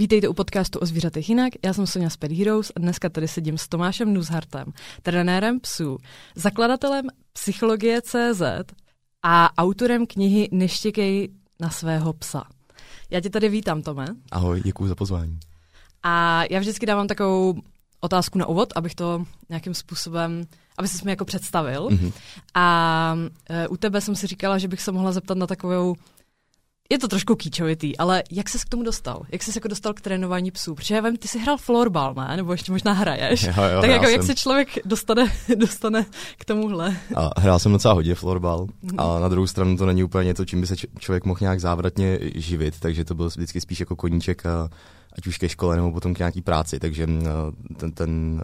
Vítejte u podcastu o zvířatech jinak. Já jsem Sonja z Pet Heroes a dneska tady sedím s Tomášem Nuzhartem, trenérem psů, zakladatelem psychologie CZ a autorem knihy Neštěkej na svého psa. Já tě tady vítám, Tome. Ahoj, děkuji za pozvání. A já vždycky dávám takovou otázku na úvod, abych to nějakým způsobem, aby se mi jako představil. Mm-hmm. A e, u tebe jsem si říkala, že bych se mohla zeptat na takovou je to trošku kýčovitý, ale jak jsi k tomu dostal? Jak jsi se jako dostal k trénování psů? Protože já vím, ty jsi hrál florbal, ne? Nebo ještě možná hraješ. Jo, jo, tak jako jsem. jak se člověk dostane, dostane k tomuhle? A hrál jsem docela hodně florbal, mm. a na druhou stranu to není úplně něco, čím by se člověk mohl nějak závratně živit, takže to byl vždycky spíš jako koníček a ať už ke škole nebo potom k nějaký práci, takže ten, ten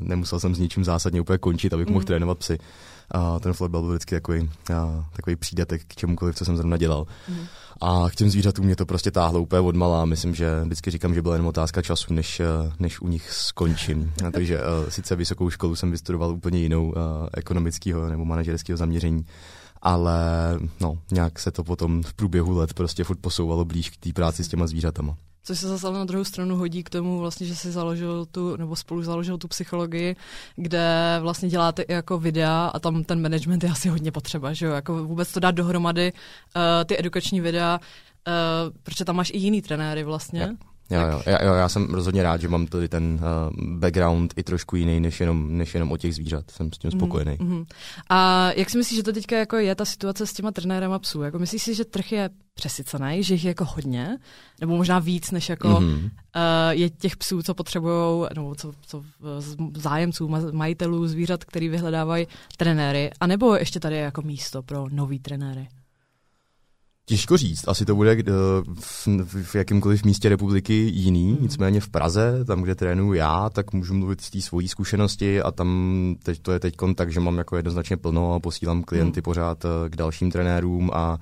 nemusel jsem s ničím zásadně úplně končit, abych mm. mohl trénovat psy. A ten florbal byl vždycky takový, takový přídatek k čemukoliv, co jsem zrovna dělal. Mm. A k těm zvířatům mě to prostě táhlo úplně od malá. Myslím, že vždycky říkám, že byla jen otázka času, než, než u nich skončím. A takže uh, sice vysokou školu jsem vystudoval úplně jinou uh, ekonomického nebo manažerského zaměření, ale no, nějak se to potom v průběhu let prostě furt posouvalo blíž k té práci s těma zvířatama. Což se zase na druhou stranu hodí k tomu, vlastně, že si založil tu, nebo spolu založil tu psychologii, kde vlastně děláte i jako videa a tam ten management je asi hodně potřeba, že jo? Jako vůbec to dát dohromady, uh, ty edukační videa, uh, protože tam máš i jiný trenéry vlastně. Yeah. Jo, jo, já, jo, já jsem rozhodně rád, že mám tady ten uh, background i trošku jiný, než jenom, než jenom o těch zvířat. Jsem s tím mhm, spokojený. Mm-hmm. A jak si myslíš, že to teďka jako je ta situace s těma trenérem psů? Jako myslíš si, že trh je přesycený, že jich je jako hodně? Nebo možná víc, než jako mm-hmm. uh, je těch psů, co potřebují, nebo co, co zájemců, majitelů zvířat, který vyhledávají trenéry? A nebo ještě tady je jako místo pro nový trenéry? Těžko říct, asi to bude eh, v, v jakémkoliv místě republiky jiný, mm. nicméně v Praze, tam, kde trénuju já, tak můžu mluvit z té svojí zkušenosti a tam teď, to je teď tak, že mám jako jednoznačně plno a posílám klienty mm. pořád eh, k dalším trenérům a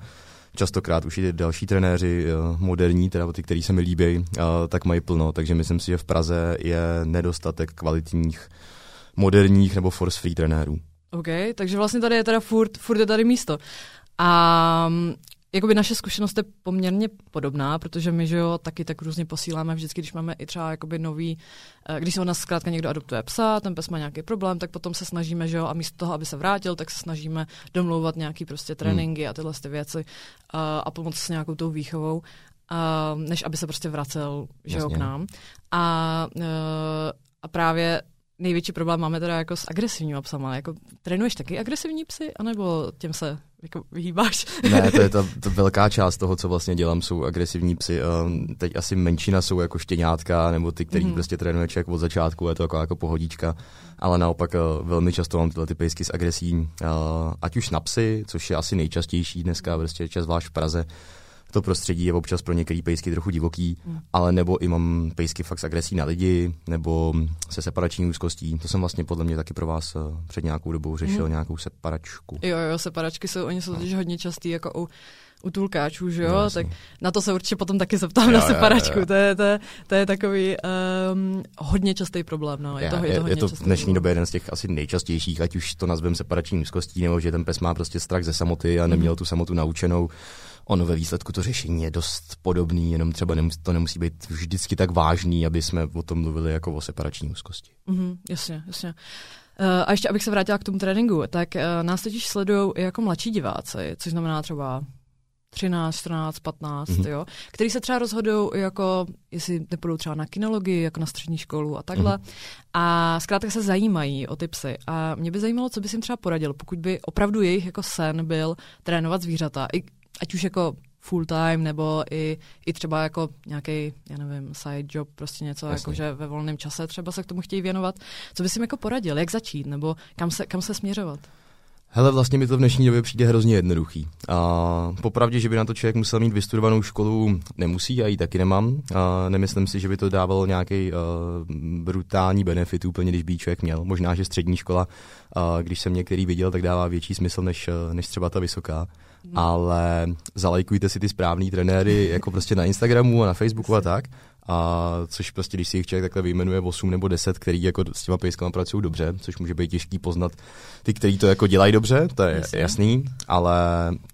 častokrát už i další trenéři, eh, moderní, teda ty, kteří se mi líbí, tak mají plno, takže myslím si, že v Praze je nedostatek kvalitních, moderních nebo force free trenérů. OK, takže vlastně tady je teda furt, furt je tady místo. A jakoby naše zkušenost je poměrně podobná, protože my, že jo, taky tak různě posíláme vždycky, když máme i třeba jakoby nový, eh, když se od nás zkrátka někdo adoptuje psa, ten pes má nějaký problém, tak potom se snažíme, že jo, a místo toho, aby se vrátil, tak se snažíme domlouvat nějaký prostě tréninky hmm. a tyhle ty věci a, a pomoct s nějakou tou výchovou. A, než aby se prostě vracel že jo, k nám. A, eh, a právě největší problém máme teda jako s agresivníma psama. Jako, trénuješ taky agresivní psy, anebo těm se jako vyhýbáš? Ne, to je ta, ta velká část toho, co vlastně dělám, jsou agresivní psy. Ehm, teď asi menšina jsou jako štěňátka, nebo ty, který mm. prostě trénuje člověk od začátku, je to jako, jako pohodička. Ale naopak eh, velmi často mám tyhle ty pejsky s agresí, eh, ať už na psy, což je asi nejčastější dneska, prostě čas zvlášť v Praze, to prostředí je občas pro některé pejsky trochu divoký, mm. ale nebo i mám pejsky fakt s agresí na lidi, nebo se separační úzkostí. To jsem vlastně podle mě taky pro vás uh, před nějakou dobou řešil, mm. nějakou separačku. Jo, jo, separačky jsou, oni jsou no. totiž hodně častý, jako u u tulkáčů, že jo, no, tak na to se určitě potom taky zeptám jo, na separačku, jo, jo. To, je, to, je, to je takový um, hodně častý problém, no. Je, je, to, je, je, to, je to v dnešní době jeden z těch asi nejčastějších, ať už to nazveme separační úzkostí, nebo že ten pes má prostě strach ze samoty a neměl mm. tu samotu naučenou ono ve výsledku to řešení je dost podobný, jenom třeba nemusí, to nemusí být vždycky tak vážný, aby jsme o tom mluvili jako o separační úzkosti. Mm-hmm, jasně, jasně. Uh, a ještě abych se vrátila k tomu tréninku, tak uh, nás totiž sledují i jako mladší diváci, což znamená třeba 13, 14, 15, mm-hmm. jo, který se třeba rozhodují jako, jestli nepůjdou třeba na kinologii, jako na střední školu a takhle. Mm-hmm. A zkrátka se zajímají o ty psy. A mě by zajímalo, co bys jim třeba poradil, pokud by opravdu jejich jako sen byl trénovat zvířata. I ať už jako full time, nebo i, i třeba jako nějaký, já nevím, side job, prostě něco, jako že ve volném čase třeba se k tomu chtějí věnovat. Co bys jim jako poradil, jak začít, nebo kam se, kam se směřovat? Hele, vlastně mi to v dnešní době přijde hrozně jednoduchý. A popravdě, že by na to člověk musel mít vystudovanou školu, nemusí, já ji taky nemám. A nemyslím si, že by to dávalo nějaký uh, brutální benefit úplně, když by člověk měl. Možná, že střední škola, uh, když jsem některý viděl, tak dává větší smysl než, uh, než třeba ta vysoká. Ale zalajkujte si ty správný trenéry jako prostě na Instagramu a na Facebooku a tak a což prostě, když si jich člověk takhle vyjmenuje 8 nebo 10, který jako s těma pejskama pracují dobře, což může být těžký poznat ty, kteří to jako dělají dobře, to je jasný, jasný ale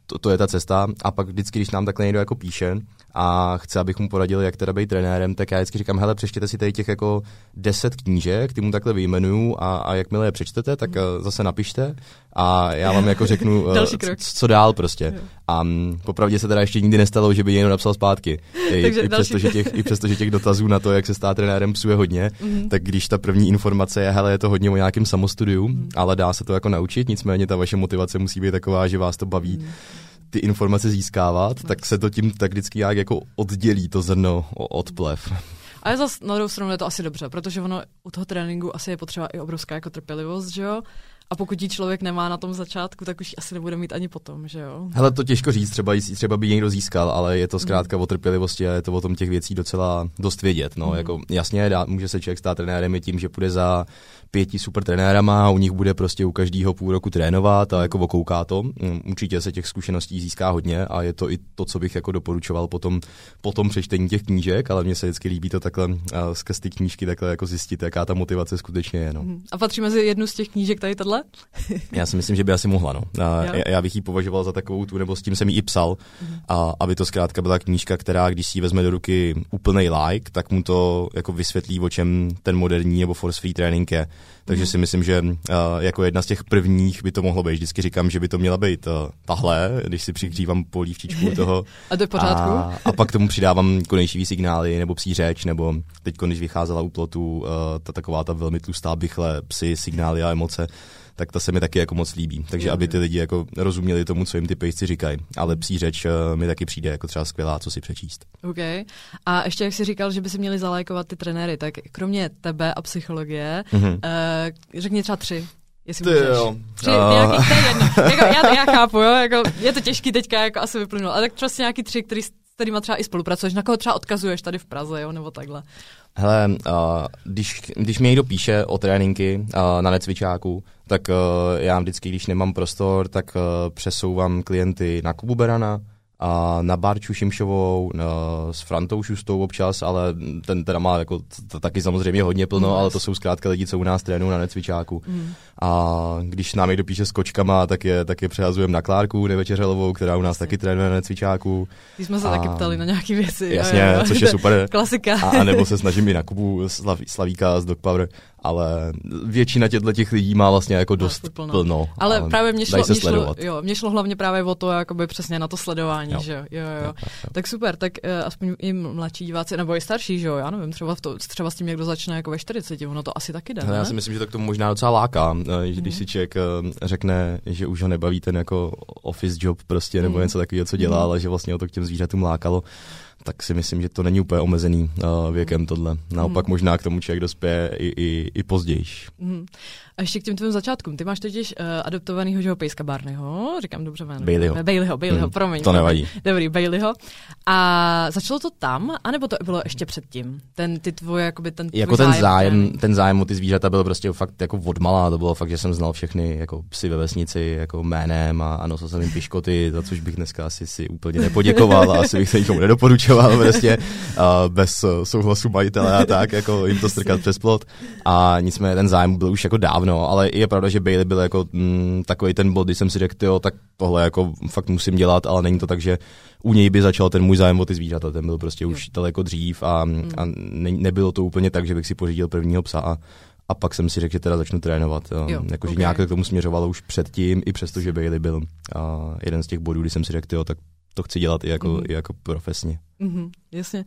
to, to, je ta cesta. A pak vždycky, když nám takhle někdo jako píše, a chce, abych mu poradil, jak teda být trenérem, tak já vždycky říkám, hele, přečtěte si tady těch jako deset knížek, ty mu takhle vyjmenuju a, a jakmile je přečtete, tak mm. zase napište a já vám jako řeknu, uh, co, co dál prostě. A um, popravdě se teda ještě nikdy nestalo, že by někdo napsal zpátky. I, i, přesto, že těch, I přesto, že těch dotazů na to, jak se stát trenérem, psuje hodně, mm. tak když ta první informace je, hele, je to hodně o nějakém samostudiu, mm. ale dá se to jako naučit, nicméně ta vaše motivace musí být taková, že vás to baví. Mm ty informace získávat, tak se to tím tak vždycky nějak jako oddělí to zrno od plev. A je zase na druhou stranu je to asi dobře, protože ono u toho tréninku asi je potřeba i obrovská jako trpělivost, že jo? A pokud ji člověk nemá na tom začátku, tak už asi nebude mít ani potom, že jo? Hele, to těžko říct, třeba, třeba by někdo získal, ale je to zkrátka mm. o trpělivosti a je to o tom těch věcí docela dost vědět. No, mm. jako, jasně, dá, může se člověk stát trenérem tím, že půjde za pěti super trenérama a u nich bude prostě u každého půl roku trénovat a jako okouká to. Mm, určitě se těch zkušeností získá hodně a je to i to, co bych jako doporučoval potom, potom přečtení těch knížek, ale mně se vždycky líbí to takhle skrz ty knížky takhle jako zjistit, jaká ta motivace skutečně je. No. Mhm. A patří mezi jednu z těch knížek tady já si myslím, že by asi mohla. No. A já, já bych ji považoval za takovou tu, nebo s tím jsem ji i psal, mm. a aby to zkrátka byla knížka, která, když si ji vezme do ruky úplný like, tak mu to jako vysvětlí, o čem ten moderní nebo force free trénink je. Takže si myslím, že uh, jako jedna z těch prvních by to mohlo být. Vždycky říkám, že by to měla být uh, tahle, když si přikřívám polívčičku toho. a to je pořádku. A, a pak tomu přidávám konejšivý signály, nebo psí řeč, nebo teď, když vycházela u plotu, uh, ta taková ta velmi tlustá bychle, psy, signály a emoce, tak to se mi taky jako moc líbí. Takže aby ty lidi jako rozuměli tomu, co jim ty pejsci říkají. Ale psí řeč uh, mi taky přijde jako třeba skvělá, co si přečíst. OK. A ještě jak jsi říkal, že by si měli zalajkovat ty trenéry, tak kromě tebe a psychologie, mm-hmm. uh, řekni třeba tři. Jestli Ty můžeš. jo. Tři, uh... nějaký, to je jedno. jako, já, já chápu, jo, jako, je to těžký teďka jako asi vyplynulo, ale tak prostě nějaký tři, který, kterýma třeba i spolupracuješ, na koho třeba odkazuješ tady v Praze, jo, nebo takhle. Hele, uh, když, když mi někdo píše o tréninky uh, na necvičáku, tak uh, já vždycky, když nemám prostor, tak uh, přesouvám klienty na Kubu Berana, a na Barču Šimšovou, na, s Frantou Šustou občas, ale ten teda má jako t- taky samozřejmě hodně plno, no, ale to jsou zkrátka lidi, co u nás trénují na necvičáku. Mm. A když nám někdo píše s kočkama, tak je, tak je přehazujeme na Klárku Nevečeřelovou, která u nás taky trénuje na necvičáku. Když jsme se a... taky ptali na nějaké věci. Jasně, jo, jo. což je super. Klasika. A, a nebo se snažím i na Kubu Slav, Slavíka z Dog Power ale většina těchto těch lidí má vlastně jako dost plno. plno. Ale, ale právě mě šlo, mě, šlo, jo, mě šlo hlavně právě o to, jakoby přesně na to sledování, jo. že jo, jo, jo. jo, jo. Tak super, tak uh, aspoň i mladší diváci, nebo i starší, že jo, já nevím, třeba, v to, třeba s tím někdo začne jako ve 40, ono to asi taky jde, Já si myslím, že to k tomu možná docela láká, eh, že když mm. si člověk eh, řekne, že už ho nebaví ten jako office job prostě, nebo mm. něco takového, co dělá, mm. ale že vlastně o to k těm zvířatům lákalo, tak si myslím, že to není úplně omezený uh, věkem tohle. Naopak mm. možná k tomu člověk dospěje i, i, i později. Mm. A ještě k těm tvým začátkům. Ty máš totiž uh, adoptovanýho že pejska Barneyho, říkám dobře jméno. Baileyho. Baileyho, Baileyho, mm, promiň. To nevadí. Dobrý, Baileyho. A začalo to tam, anebo to bylo ještě předtím? Ten, ty tvoje, jakoby ten Jako ten zájem, zájem ten zájem o ty zvířata byl prostě fakt jako odmalá. To bylo fakt, že jsem znal všechny jako psy ve vesnici jako jménem a, a nosil jsem jim piškoty, za což bych dneska asi si úplně nepoděkoval a asi bych se nikomu nedoporučoval prostě uh, bez souhlasu majitele a tak, jako jim to strkat přes plot. A nicméně ten zájem byl už jako dávno no, ale je pravda, že Bailey byl jako mm, takový ten bod, kdy jsem si řekl, jo, tak tohle jako fakt musím dělat, ale není to tak, že u něj by začal ten můj zájem o ty zvířata, ten byl prostě už daleko dřív a, mm. a ne, nebylo to úplně tak, že bych si pořídil prvního psa a, a pak jsem si řekl, že teda začnu trénovat. Jakože okay. nějak k tomu směřovalo už předtím, i přesto, že Bailey byl a jeden z těch bodů, kdy jsem si řekl, jo, tak to chci dělat i jako, mm. i jako profesně. Mm-hmm, jasně.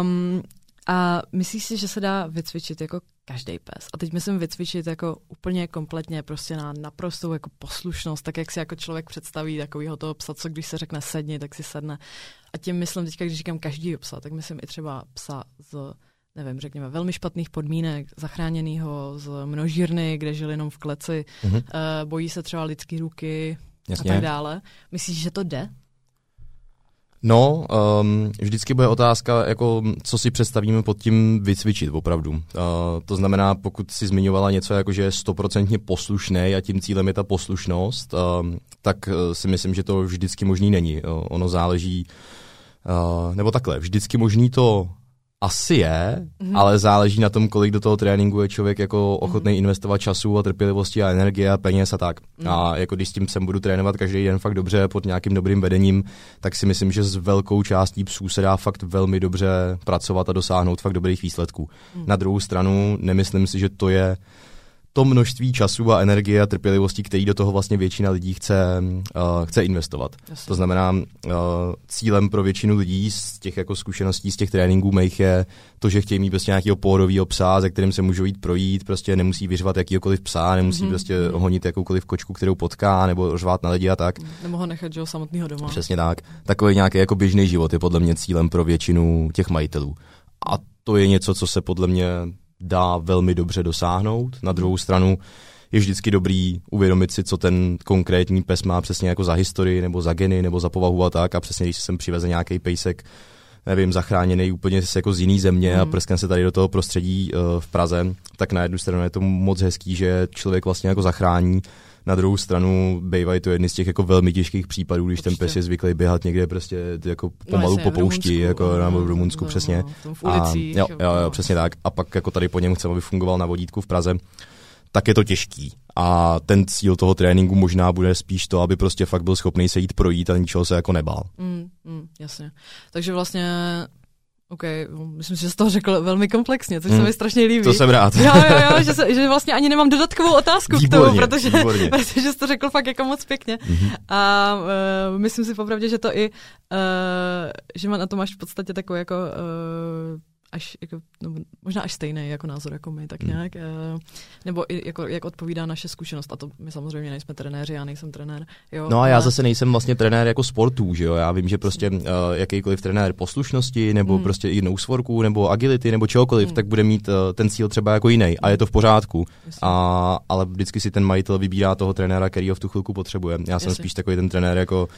Um, a myslíš si, že se dá vycvičit jako každý pes? A teď myslím vycvičit jako úplně kompletně prostě na naprostou jako poslušnost, tak jak si jako člověk představí takovýho toho psa, co když se řekne sedni, tak si sedne. A tím myslím teďka, když říkám každý psa, tak myslím i třeba psa z nevím, řekněme, velmi špatných podmínek, zachráněnýho z množírny, kde žil jenom v kleci, mm-hmm. bojí se třeba lidský ruky Jasně. a tak dále. Myslíš, že to jde? No, um, vždycky bude otázka, jako, co si představíme pod tím vycvičit opravdu. Uh, to znamená, pokud si zmiňovala něco, jako že je stoprocentně poslušný a tím cílem je ta poslušnost, uh, tak uh, si myslím, že to vždycky možný není. Uh, ono záleží, uh, nebo takhle, vždycky možný to asi je, mm-hmm. ale záleží na tom, kolik do toho tréninku je člověk jako ochotný mm-hmm. investovat času a trpělivosti a energie a peněz a tak. Mm-hmm. A jako když s tím sem budu trénovat každý den fakt dobře pod nějakým dobrým vedením, tak si myslím, že s velkou částí psů se dá fakt velmi dobře pracovat a dosáhnout fakt dobrých výsledků. Mm-hmm. Na druhou stranu nemyslím si, že to je to množství času a energie a trpělivosti, který do toho vlastně většina lidí chce, uh, chce investovat. Jasně. To znamená, uh, cílem pro většinu lidí z těch jako zkušeností, z těch tréninků mých je to, že chtějí mít prostě nějakého pohodového psa, ze kterým se můžou jít projít, prostě nemusí vyřvat jakýkoliv psa, nemusí mm-hmm. prostě mhm. honit jakoukoliv kočku, kterou potká, nebo řvát na lidi a tak. Nebo ho nechat, že ho samotného doma. Přesně tak. Takový nějaký jako běžný život je podle mě cílem pro většinu těch majitelů. A to je něco, co se podle mě dá velmi dobře dosáhnout. Na druhou stranu je vždycky dobrý uvědomit si, co ten konkrétní pes má přesně jako za historii, nebo za geny, nebo za povahu a tak. A přesně, když jsem přiveze nějaký pejsek, nevím, zachráněný úplně jako z jiný země mm. a prskne se tady do toho prostředí uh, v Praze, tak na jednu stranu je to moc hezký, že člověk vlastně jako zachrání na druhou stranu bývají to jedny z těch jako velmi těžkých případů, když Určitě. ten pes je zvyklý běhat někde prostě jako no, pomalu no, po poušti, jako no, v Rumunsku, no, přesně. No, v ulicích, a, jo, jo, jo, přesně tak. A pak jako tady po něm chceme, aby fungoval na vodítku v Praze tak je to těžký. A ten cíl toho tréninku možná bude spíš to, aby prostě fakt byl schopný se jít projít a ničeho se jako nebál. Mm, mm, jasně. Takže vlastně OK, myslím si, že jsi to řekl velmi komplexně, což hmm. se mi strašně líbí. To jsem rád. jo, jo, jo, že, se, že vlastně ani nemám dodatkovou otázku výborně, k tomu, protože, výborně. protože jsi to řekl fakt jako moc pěkně. Mm-hmm. A uh, myslím si popravdě, že to i, uh, že má na to máš v podstatě takovou jako uh, až, jako, no, možná až stejný jako názor jako my, tak hmm. nějak. Hmm. Nebo i jako, jak odpovídá naše zkušenost. A to my samozřejmě nejsme trenéři, já nejsem trenér. Jo, no a já ale... zase nejsem vlastně trenér jako sportů, že jo. Já vím, že prostě uh, jakýkoliv trenér poslušnosti, nebo hmm. prostě i noseworku, nebo agility, nebo čehokoliv, hmm. tak bude mít uh, ten cíl třeba jako jiný. A je to v pořádku. A, ale vždycky si ten majitel vybírá toho trenéra, který ho v tu chvilku potřebuje. Já jsem Jasně. spíš takový ten trenér jako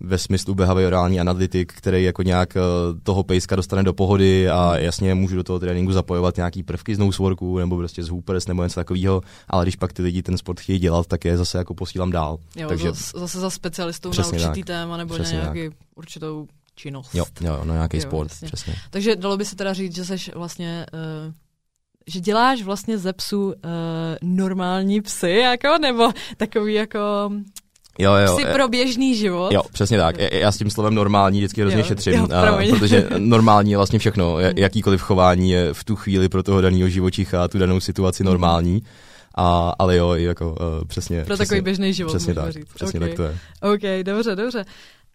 ve smyslu behaviorální analytik, který jako nějak eh, toho pejska dostane do pohody a jasně můžu do toho tréninku zapojovat nějaký prvky z noseworku nebo prostě z hoopers nebo něco takového, ale když pak ty lidi ten sport chtějí dělat, tak je zase jako posílám dál. Jo, Takže zase, zase za specialistou na určitý tak. téma nebo přesně na nějaký tak. určitou činnost. Jo, jo no nějaký jo, sport, jasně. přesně. Takže dalo by se teda říct, že jsi vlastně uh, že děláš vlastně ze psu uh, normální psy, jako, nebo takový jako Jo, jo, Psy pro běžný život. Jo, přesně tak. Já s tím slovem normální vždycky hrozně jo, šetřím, jo, a, protože normální je vlastně všechno. Hmm. Jakýkoliv chování je v tu chvíli pro toho daného živočicha a tu danou situaci hmm. normální. A, ale jo, jako uh, přesně. Pro přesně, takový běžný život, přesně tak, říct. Přesně okay. tak to je. OK, dobře, dobře.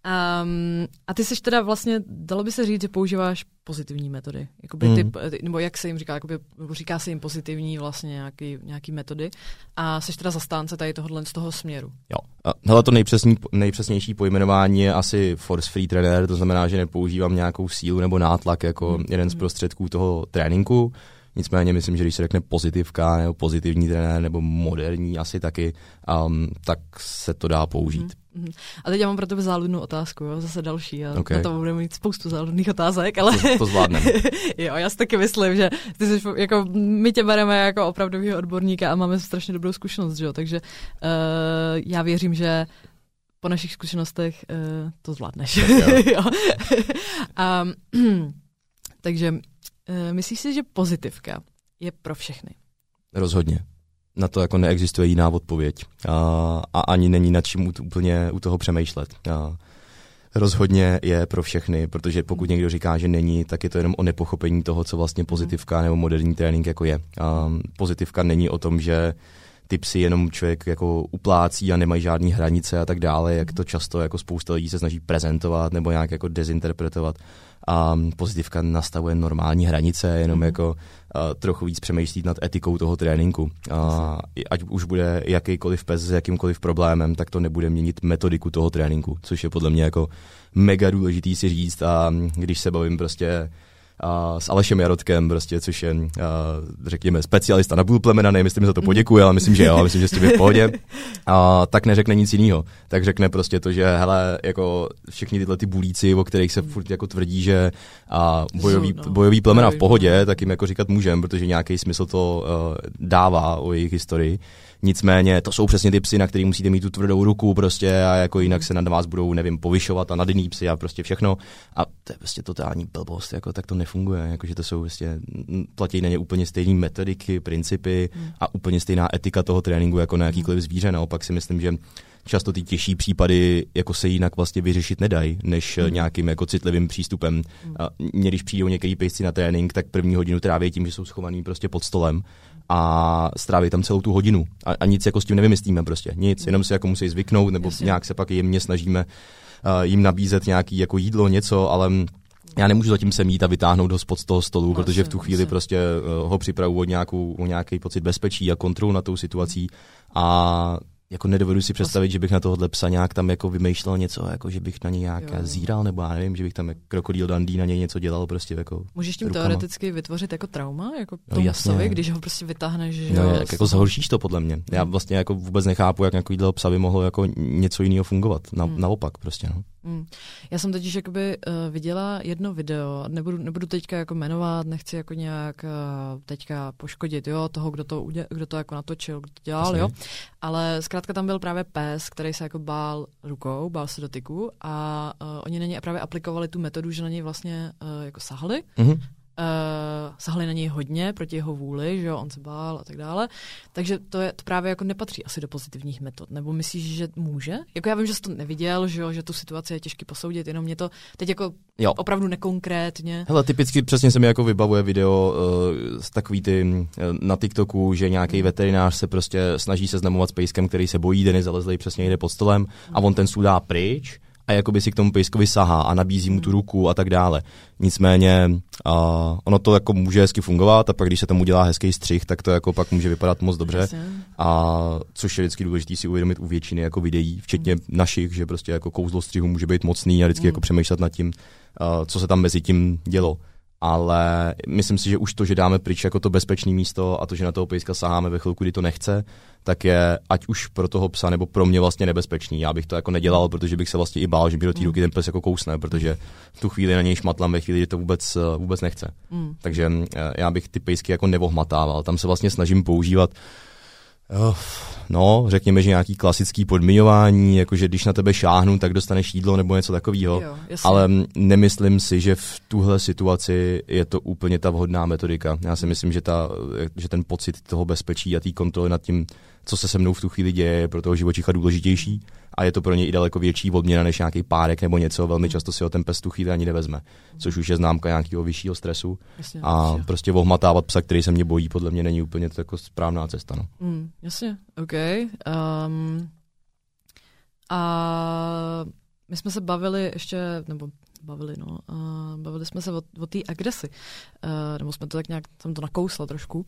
Um, a ty jsi teda vlastně, dalo by se říct, že používáš pozitivní metody, jakoby mm. ty, nebo jak se jim říká, jakoby, nebo říká se jim pozitivní vlastně nějaký, nějaký metody a jsi teda zastánce tady tohohle z toho směru. Jo, hele to nejpřesný, nejpřesnější pojmenování je asi force free trainer, to znamená, že nepoužívám nějakou sílu nebo nátlak jako mm. jeden z hmm. prostředků toho tréninku, Nicméně myslím, že když se řekne pozitivka nebo pozitivní trenér nebo moderní asi taky, um, tak se to dá použít. Mm-hmm. A teď já mám pro tebe záludnou otázku, jo? zase další. A okay. Na to budeme mít spoustu záludných otázek, ale... To, to zvládneme. jo, já si taky myslím, že ty jsi, jako, my tě bereme jako opravdového odborníka a máme strašně dobrou zkušenost, že jo? takže uh, já věřím, že po našich zkušenostech uh, to zvládneš. jo. um, takže myslíš si, že pozitivka je pro všechny? Rozhodně. Na to jako neexistuje jiná odpověď. A, a ani není nad čím úplně u toho přemýšlet. A, rozhodně je pro všechny, protože pokud někdo říká, že není, tak je to jenom o nepochopení toho, co vlastně pozitivka nebo moderní trénink jako je. A pozitivka není o tom, že ty psy jenom člověk jako uplácí a nemají žádné hranice a tak dále, jak to často jako spousta lidí se snaží prezentovat nebo nějak jako dezinterpretovat a pozitivka nastavuje normální hranice, jenom mm. jako uh, trochu víc přemýšlít nad etikou toho tréninku. Uh, ať už bude jakýkoliv pes s jakýmkoliv problémem, tak to nebude měnit metodiku toho tréninku, což je podle mě jako mega důležitý si říct a když se bavím prostě a s Alešem Jarotkem, prostě, což je, a, řekněme, specialista na bůl plemena, nevím, jestli mi za to poděkuje, ale myslím, že jo, myslím, že s tím je v pohodě, a, tak neřekne nic jiného. Tak řekne prostě to, že hele, jako všichni tyhle ty bulíci, o kterých se furt jako tvrdí, že a bojový, no. bojový plemena v pohodě, tak jim jako říkat můžem, protože nějaký smysl to uh, dává o jejich historii. Nicméně to jsou přesně ty psy, na který musíte mít tu tvrdou ruku prostě a jako jinak se nad vás budou, nevím, povyšovat a nad jiný psy a prostě všechno. A to je prostě totální blbost, jako tak to nefunguje, jako že to jsou prostě, platí na ně úplně stejné metodiky, principy hmm. a úplně stejná etika toho tréninku jako na jakýkoliv zvíře. Naopak si myslím, že často ty těžší případy jako se jinak vlastně vyřešit nedají, než mm. nějakým jako citlivým přístupem. Mm. A mě, když přijdou některý pejsci na trénink, tak první hodinu tráví tím, že jsou schovaný prostě pod stolem a stráví tam celou tu hodinu. A, a nic jako s tím nevymyslíme prostě. Nic, jenom se jako musí zvyknout, nebo Jasně. nějak se pak jemně snažíme uh, jim nabízet nějaký jako jídlo, něco, ale já nemůžu zatím se mít a vytáhnout ho spod toho stolu, asi, protože v tu chvíli asi. prostě uh, ho připravu o, nějakou, o nějaký pocit bezpečí a kontrolu na tou situací a jako nedovedu si představit, že bych na tohohle psa nějak tam jako vymýšlel něco, jako že bych na něj nějak jo. zíral, nebo já nevím, že bych tam jako krokodýl dandý na něj něco dělal prostě jako Můžeš tím rukama. teoreticky vytvořit jako trauma, jako no, tomu psovi, když ho prostě vytáhneš, že no, jo, jak, jako zhoršíš to podle mě. Já hmm. vlastně jako vůbec nechápu, jak takovýhle psa by mohlo jako něco jiného fungovat. Na, hmm. Naopak prostě, no. Mm. Já jsem totiž jakoby uh, viděla jedno video, nebudu, nebudu teďka jako jmenovat, nechci jako nějak uh, teďka poškodit, jo, toho, kdo to, kdo to jako natočil, kdo to dělal, Jasně. jo, ale zkrátka tam byl právě pes, který se jako bál rukou, bál se dotyku a uh, oni na něj právě aplikovali tu metodu, že na něj vlastně uh, jako sahli, mm-hmm uh, sahli na něj hodně proti jeho vůli, že jo, on se bál a tak dále. Takže to, je, to právě jako nepatří asi do pozitivních metod. Nebo myslíš, že může? Jako já vím, že jsi to neviděl, že jo, že tu situaci je těžké posoudit, jenom mě to teď jako jo. opravdu nekonkrétně. Hele, typicky přesně se mi jako vybavuje video uh, z takový ty uh, na TikToku, že nějaký hmm. veterinář se prostě snaží se znamovat s pejskem, který se bojí, Denis zalezlej přesně jde pod stolem a on ten sudá pryč a jakoby si k tomu pejskovi sahá a nabízí mu tu ruku a tak dále. Nicméně uh, ono to jako může hezky fungovat a pak když se tomu dělá hezký střih, tak to jako pak může vypadat moc dobře. A což je vždycky důležité si uvědomit u většiny jako videí, včetně mm. našich, že prostě jako kouzlo střihu může být mocný a vždycky mm. jako přemýšlet nad tím, uh, co se tam mezi tím dělo ale myslím si, že už to, že dáme pryč jako to bezpečné místo a to, že na toho pejska saháme ve chvilku, kdy to nechce, tak je ať už pro toho psa nebo pro mě vlastně nebezpečný. Já bych to jako nedělal, protože bych se vlastně i bál, že by do té mm. ruky ten pes jako kousne, protože v tu chvíli na něj šmatlam ve chvíli, že to vůbec, vůbec nechce. Mm. Takže eh, já bych ty pejsky jako nevohmatával. Tam se vlastně snažím používat no, řekněme, že nějaký klasický podmiňování, jakože když na tebe šáhnu, tak dostaneš jídlo nebo něco takového. Ale nemyslím si, že v tuhle situaci je to úplně ta vhodná metodika. Já si myslím, že, ta, že ten pocit toho bezpečí a té kontroly nad tím, co se se mnou v tu chvíli děje, je pro toho živočicha důležitější a je to pro něj i daleko větší odměna než nějaký párek nebo něco. Velmi často si o ten pes tu chvíli ani nevezme, což už je známka nějakého vyššího stresu. Jasně, a jasně. prostě vohmatávat psa, který se mě bojí, podle mě není úplně to jako správná cesta. No. Mm, jasně, OK. Um, a my jsme se bavili ještě, nebo bavili, no, uh, bavili jsme se o, o té agresi, uh, nebo jsme to tak nějak, jsem to nakousla trošku.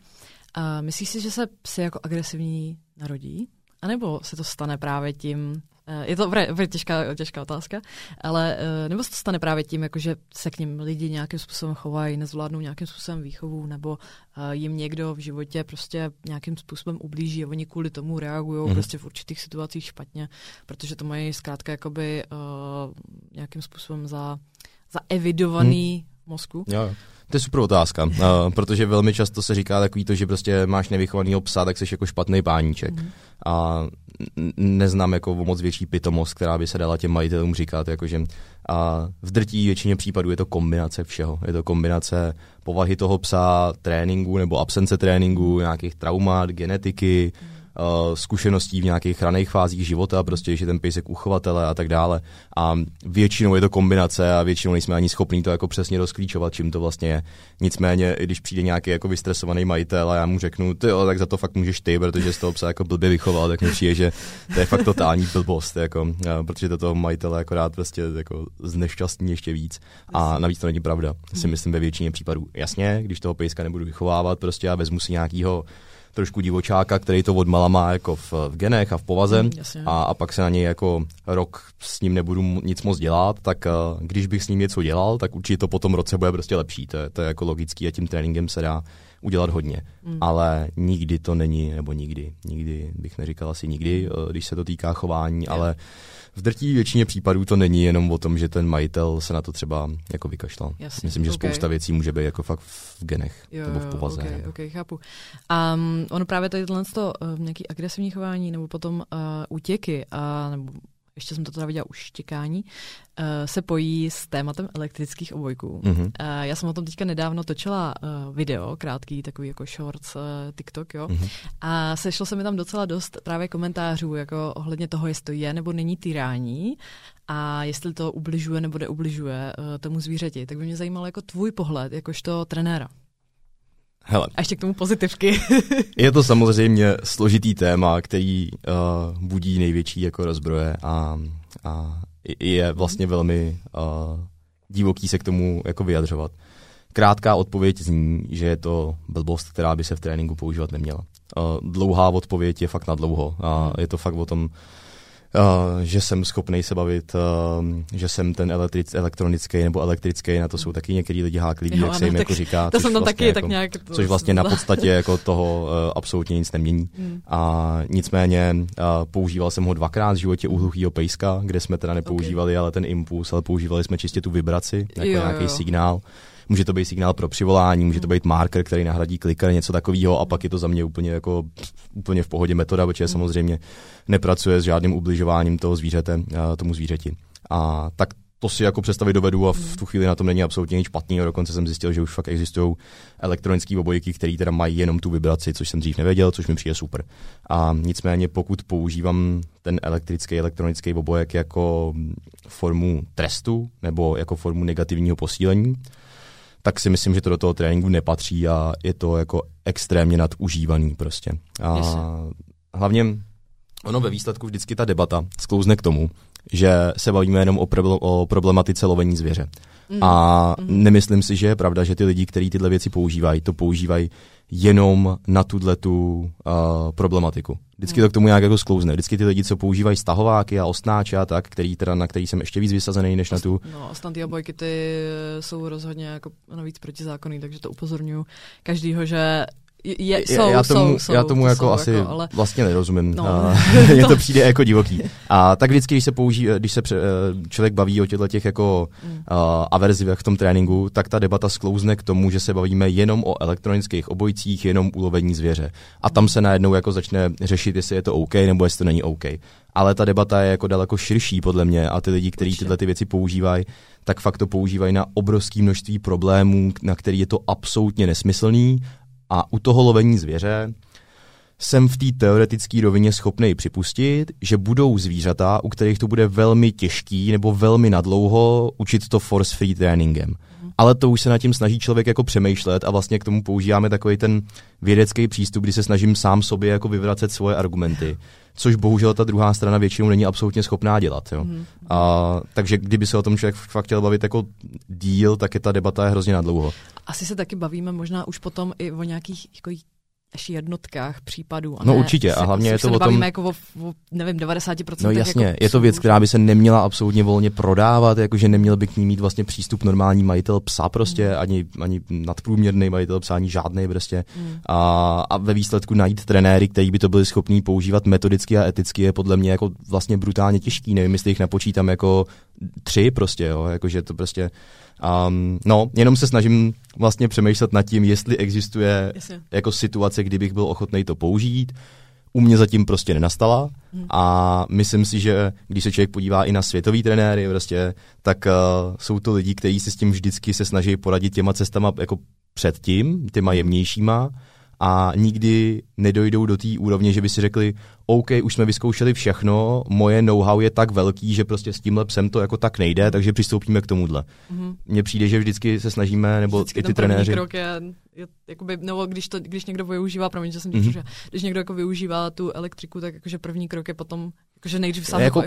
Uh, myslíš si, že se psy jako agresivní narodí? A nebo se to stane právě tím, eh, je to opravdu těžká, těžká otázka, ale eh, nebo se to stane právě tím, jako že se k ním lidi nějakým způsobem chovají, nezvládnou nějakým způsobem výchovu, nebo eh, jim někdo v životě prostě nějakým způsobem ublíží a oni kvůli tomu reagují mm. prostě v určitých situacích špatně, protože to mají zkrátka jakoby uh, nějakým způsobem za, zaevidovaný mm. mozku. Jo. To je super otázka, uh, protože velmi často se říká takový to, že prostě máš nevychovaný psa, tak jsi jako špatný páníček. Mm. A neznám jako moc větší pitomost, která by se dala těm majitelům říkat, jakože a v drtí většině případů je to kombinace všeho. Je to kombinace povahy toho psa, tréninku nebo absence tréninku, nějakých traumat, genetiky, mm uh, zkušeností v nějakých raných fázích života, prostě, že ten pejsek uchovatele a tak dále. A většinou je to kombinace a většinou nejsme ani schopní to jako přesně rozklíčovat, čím to vlastně je. Nicméně, když přijde nějaký jako vystresovaný majitel a já mu řeknu, ty jo, tak za to fakt můžeš ty, protože z toho psa jako blbě vychoval, tak mi přijde, že to je fakt totální blbost, jako, uh, protože to toho majitele akorát prostě jako znešťastní ještě víc. A navíc to není pravda, si myslím ve většině případů. Jasně, když toho pejska nebudu vychovávat, prostě a vezmu si nějakýho trošku divočáka, který to odmala má jako v, v genech a v povaze mm, a, a pak se na něj jako rok s ním nebudu nic moc dělat, tak uh, když bych s ním něco dělal, tak určitě to po tom roce bude prostě lepší. To je, to je jako logický a tím tréninkem se dá udělat hodně. Mm. Ale nikdy to není, nebo nikdy, nikdy bych neříkal asi nikdy, uh, když se to týká chování, yeah. ale v drtí většině případů to není jenom o tom, že ten majitel se na to třeba jako vykašlal. Jasně, Myslím, že okay. spousta věcí může být jako fakt v genech jo, nebo v povaze. Okay, okay, chápu. Um, ono právě tady tohle to, uh, nějaký agresivní chování nebo potom uh, útěky a nebo ještě jsem to teda viděla už štěkání, uh, se pojí s tématem elektrických obojků. Mm-hmm. Uh, já jsem o tom teďka nedávno točila uh, video, krátký, takový jako shorts, uh, TikTok, jo. Mm-hmm. A sešlo se mi tam docela dost právě komentářů, jako ohledně toho, jestli to je nebo není tyrání a jestli to ubližuje nebo neubližuje uh, tomu zvířeti. Tak by mě zajímalo jako tvůj pohled, jakožto trenéra. Hele. A ještě k tomu pozitivky. je to samozřejmě složitý téma, který uh, budí největší jako rozbroje a, a je vlastně velmi uh, divoký se k tomu jako vyjadřovat. Krátká odpověď zní, že je to blbost, která by se v tréninku používat neměla. Uh, dlouhá odpověď je fakt na dlouho. A je to fakt o tom, Uh, že jsem schopný se bavit, uh, že jsem ten elektric, elektronický nebo elektrický, na to jsou taky některý lidi hákliví, jak se jim jako říká. To jsem tam vlastně taky jako, tak nějak... To což vlastně na podstatě jako toho uh, absolutně nic nemění. Hmm. A nicméně uh, používal jsem ho dvakrát v životě u hluchýho pejska, kde jsme teda nepoužívali okay. ale ten impuls, ale používali jsme čistě tu vibraci, jako jo, nějaký jo. signál. Může to být signál pro přivolání, může to být marker, který nahradí kliker, něco takového a pak je to za mě úplně jako úplně v pohodě metoda, protože mm. samozřejmě nepracuje s žádným ubližováním toho zvířete, tomu zvířeti. A tak to si jako představit dovedu a v tu chvíli na tom není absolutně nic špatného. Dokonce jsem zjistil, že už fakt existují elektronické obojky, které teda mají jenom tu vibraci, což jsem dřív nevěděl, což mi přijde super. A nicméně, pokud používám ten elektrický, elektronický obojek jako formu trestu nebo jako formu negativního posílení, tak si myslím, že to do toho tréninku nepatří a je to jako extrémně nadužívaný prostě. A hlavně ono ve výsledku vždycky ta debata sklouzne k tomu, že se bavíme jenom o, pro, o problematice lovení zvěře. Mm. A mm. nemyslím si, že je pravda, že ty lidi, kteří tyhle věci používají, to používají jenom na tuhle tu uh, problematiku. Vždycky to k tomu nějak jako sklouzne. Vždycky ty lidi, co používají stahováky a ostnáče a tak, který teda, na který jsem ještě víc vysazený než na tu. No, ostnatý obojky ty jsou rozhodně jako navíc protizákonný, takže to upozorňuji každýho, že je, jsou, já tomu, jsou, já tomu jsou, jako jsou, asi jako, ale... vlastně nerozumím. No. Mně to přijde jako divoký. A tak vždycky, když se použí, když se člověk baví o těchto těch jako mm. uh, averzivech v tom tréninku, tak ta debata sklouzne k tomu, že se bavíme jenom o elektronických obojcích, jenom ulovení zvěře. A tam se najednou jako začne řešit, jestli je to OK nebo jestli to není OK. Ale ta debata je jako daleko širší podle mě a ty lidi, kteří tyhle ty věci používají, tak fakt to používají na obrovské množství problémů, na který je to absolutně nesmyslný a u toho lovení zvěře jsem v té teoretické rovině schopný připustit, že budou zvířata, u kterých to bude velmi těžký nebo velmi nadlouho učit to force free tréninkem. Ale to už se nad tím snaží člověk jako přemýšlet a vlastně k tomu používáme takový ten vědecký přístup, kdy se snažím sám sobě jako vyvracet svoje argumenty. Což bohužel ta druhá strana většinou není absolutně schopná dělat. Jo. Mm. A, takže kdyby se o tom člověk fakt chtěl bavit jako díl, tak je ta debata je hrozně nadlouho. Asi se taky bavíme možná už potom i o nějakých jako ještě jednotkách případů. A no určitě a hlavně je to o tom... jako o, o, nevím, 90%. No jasně, jako je to věc, která by se neměla absolutně volně prodávat, jakože neměl by k ní mít vlastně přístup normální majitel psa prostě, mm. ani, ani nadprůměrný majitel psa, ani žádný prostě. Mm. A, a ve výsledku najít trenéry, kteří by to byli schopní používat metodicky a eticky, je podle mě jako vlastně brutálně těžký. Nevím, jestli jich napočítám jako tři prostě, jo, jakože to prostě Um, no, jenom se snažím vlastně přemýšlet nad tím, jestli existuje Jasně. jako situace, kdybych byl ochotný to použít. U mě zatím prostě nenastala hmm. a myslím si, že když se člověk podívá i na světový trenéry, prostě, tak uh, jsou to lidi, kteří se s tím vždycky se snaží poradit těma cestama jako předtím, těma jemnějšíma a nikdy nedojdou do té úrovně, že by si řekli, OK, už jsme vyzkoušeli všechno, moje know-how je tak velký, že prostě s tímhle psem to jako tak nejde, takže přistoupíme k tomuhle. Mm-hmm. Mně přijde, že vždycky se snažíme, nebo vždycky i ty trenéři. krok je, je jakoby, nebo když, to, když někdo využívá, promiň, že jsem mm-hmm. že když někdo jako využívá tu elektriku, tak jakože první krok je potom Jakože nejdřív sám jako,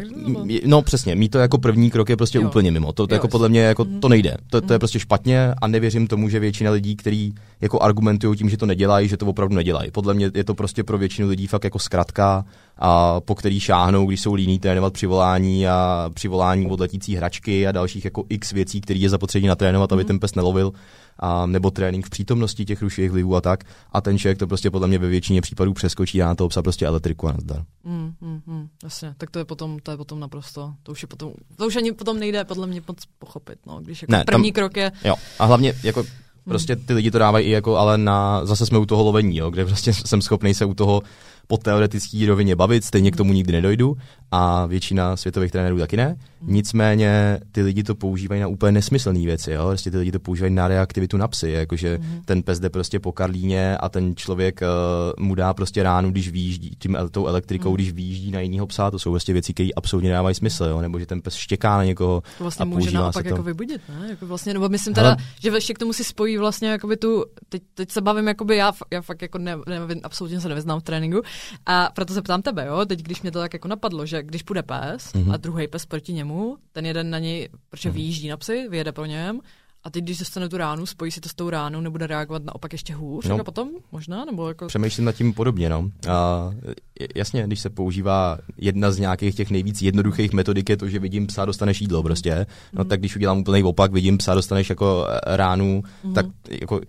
No přesně, mít to jako první krok je prostě jo. úplně mimo. To, to jo, jako podle mě jako, mm. to nejde. To, to je mhm. prostě špatně a nevěřím tomu, že většina lidí, kteří jako argumentují tím, že to nedělají, že to opravdu nedělají. Podle mě je to prostě pro většinu lidí fakt jako zkratka, a po který šáhnou, když jsou líní trénovat přivolání a přivolání od letící hračky a dalších jako x věcí, které je zapotřebí natrénovat, aby mm. ten pes nelovil a, nebo trénink v přítomnosti těch rušivých vlivů a tak. A ten člověk to prostě podle mě ve většině případů přeskočí a na toho psa prostě elektriku a nazdar. Mm, mm, mm, jasně, tak to je potom, to je potom naprosto, to už je potom, to už ani potom nejde podle mě moc pochopit, no, když jako ne, první tam, krok je... Jo, a hlavně jako Prostě ty lidi to dávají i jako, ale na, zase jsme u toho lovení, jo, kde prostě jsem schopný se u toho po teoretické rovině bavit, stejně k tomu nikdy nedojdu a většina světových trenérů taky ne. Nicméně ty lidi to používají na úplně nesmyslné věci, jo? Prostě ty lidi to používají na reaktivitu na psy, jakože mm-hmm. ten pes jde prostě po Karlíně a ten člověk uh, mu dá prostě ránu, když výjíždí tím tou elektrikou, mm. když výjíždí na jiného psa, to jsou prostě věci, které absolutně dávají smysl, jo? nebo že ten pes štěká na někoho to vlastně a může naopak jako vybudit, ne? Jako vlastně, nebo myslím teda, Hele, že ještě k tomu si spojí vlastně jakoby tu, teď, teď se bavím, jakoby já, já fakt jako ne, ne, absolutně se nevyznám v tréninku a proto se ptám tebe, jo, teď když mě to tak jako napadlo, že když půjde pes mm-hmm. a druhý pes proti němu, ten jeden na něj, protože mm-hmm. vyjíždí na psy, vyjede po něm, a teď, když dostane tu ránu, spojí si to s tou ránou, nebude reagovat naopak ještě hůř, no, a potom možná? Nebo jako... Přemýšlím nad tím podobně, no. A jasně, když se používá jedna z nějakých těch nejvíc jednoduchých metodik je to, že vidím psa, dostaneš jídlo prostě, no mm. tak když udělám úplný opak, vidím psa, dostaneš jako eh, ránu, mm. tak jako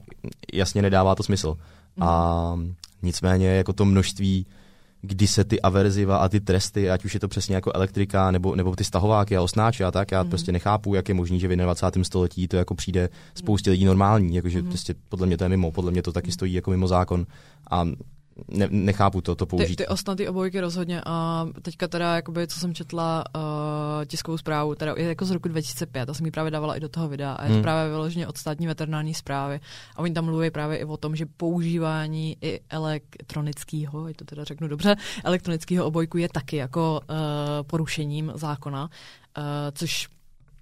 jasně nedává to smysl. Mm. A nicméně jako to množství kdy se ty averziva a ty tresty, ať už je to přesně jako elektrika nebo, nebo ty stahováky a osnáče a tak, já mm. prostě nechápu, jak je možný, že v 21. století to jako přijde spoustě lidí normální, jakože mm. prostě podle mě to je mimo, podle mě to taky stojí jako mimo zákon a ne, nechápu to, to použít. Ty, ty osnaté obojky rozhodně a teďka teda, jakoby, co jsem četla uh, tiskovou zprávu, teda je jako z roku 2005, a jsem ji právě dávala i do toho videa a je to hmm. právě vyloženě od státní veterinární zprávy a oni tam mluví právě i o tom, že používání i elektronického, ať to teda řeknu dobře, elektronického obojku je taky jako uh, porušením zákona, uh, což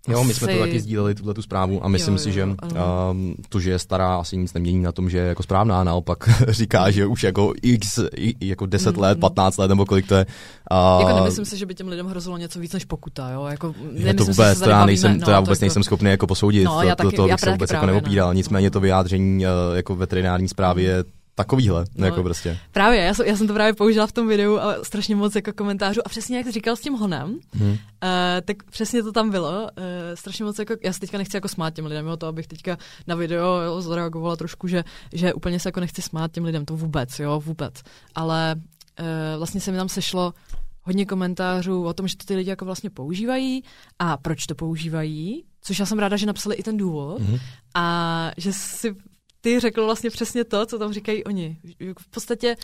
Jo, my jsme to taky sdíleli, tuhle tu zprávu a myslím jo, jo, si, že um, to, že je stará, asi nic nemění na tom, že je jako správná, naopak říká, že už jako x, jako 10 mm, let, 15 let nebo kolik to je. Uh, jako nemyslím si, že by těm lidem hrozilo něco víc než pokuta, jo? Jako, je to vůbec, si, to já, nejsem, no, to já vůbec to nejsem jako... schopný jako posoudit, no, to, taky, to, to, bych se vůbec jako neopíral, no. nicméně to vyjádření uh, jako veterinární zprávy je takovýhle, no, jako prostě. Právě, já jsem, já jsem to právě použila v tom videu a strašně moc jako komentářů a přesně jak jsi říkal s tím honem, hmm. uh, tak přesně to tam bylo. Uh, strašně moc jako, já se teďka nechci jako smát těm lidem, jo, to abych teďka na video jo, zareagovala trošku, že, že úplně se jako nechci smát těm lidem, to vůbec, jo, vůbec. Ale uh, vlastně se mi tam sešlo hodně komentářů o tom, že to ty lidi jako vlastně používají a proč to používají, což já jsem ráda, že napsali i ten důvod mm-hmm. a že si ty řekl vlastně přesně to, co tam říkají oni. V podstatě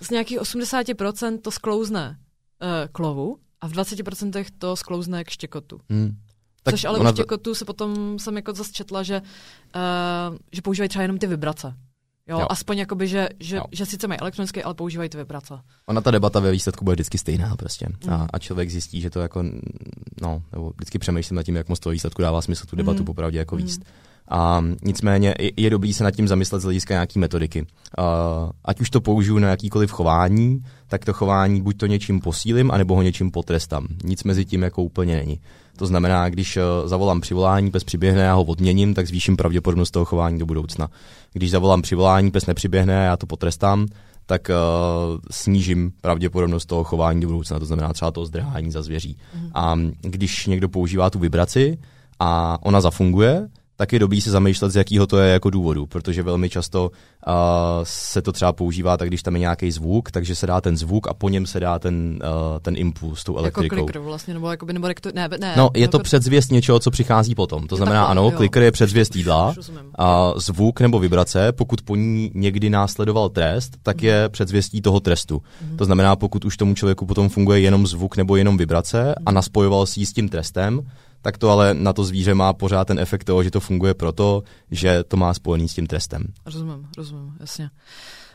z nějakých 80% to sklouzne uh, klovu a v 20% to sklouzne k štěkotu. Hmm. Tak Což ale u štěkotu se potom jsem jako zase četla, že, uh, že používají třeba jenom ty vibrace. Jo, jo. aspoň jakoby, že, že, že sice mají elektronické, ale používají ty vibrace. Ona ta debata ve výsledku bude vždycky stejná prostě. Mm. A, a člověk zjistí, že to jako, no, nebo vždycky přemýšlím nad tím, jak moc to výsledku dává smysl tu debatu mm. popravdě jako mm. výst. A nicméně je, je dobrý se nad tím zamyslet z hlediska nějaký metodiky. Uh, ať už to použiju na jakýkoliv chování, tak to chování buď to něčím posílím, anebo ho něčím potrestám. Nic mezi tím jako úplně není. To znamená, když uh, zavolám přivolání, pes přiběhne, já ho odměním, tak zvýším pravděpodobnost toho chování do budoucna. Když zavolám přivolání, pes nepřiběhne, já to potrestám, tak uh, snížím pravděpodobnost toho chování do budoucna, to znamená třeba toho zdrhání za zvěří. Mm. A když někdo používá tu vibraci a ona zafunguje, tak je dobrý se zamýšlet, z jakého to je jako důvodu, protože velmi často uh, se to třeba používá tak, když tam je nějaký zvuk, takže se dá ten zvuk a po něm se dá ten, uh, ten impuls tou jako elektrikou. Jako clicker vlastně, nebo, jakoby, nebo rektor, ne, ne, No, je to jako... předzvěst něčeho, co přichází potom. To znamená, takhle, ano, jo. clicker je předzvěst jídla, a zvuk nebo vibrace, pokud po ní někdy následoval trest, tak mm. je předzvěstí toho trestu. Mm. To znamená, pokud už tomu člověku potom funguje jenom zvuk nebo jenom vibrace mm. a mhm. naspojoval si s tím trestem, tak to ale na to zvíře má pořád ten efekt toho, že to funguje proto, že to má spojený s tím trestem. Rozumím, rozumím, jasně.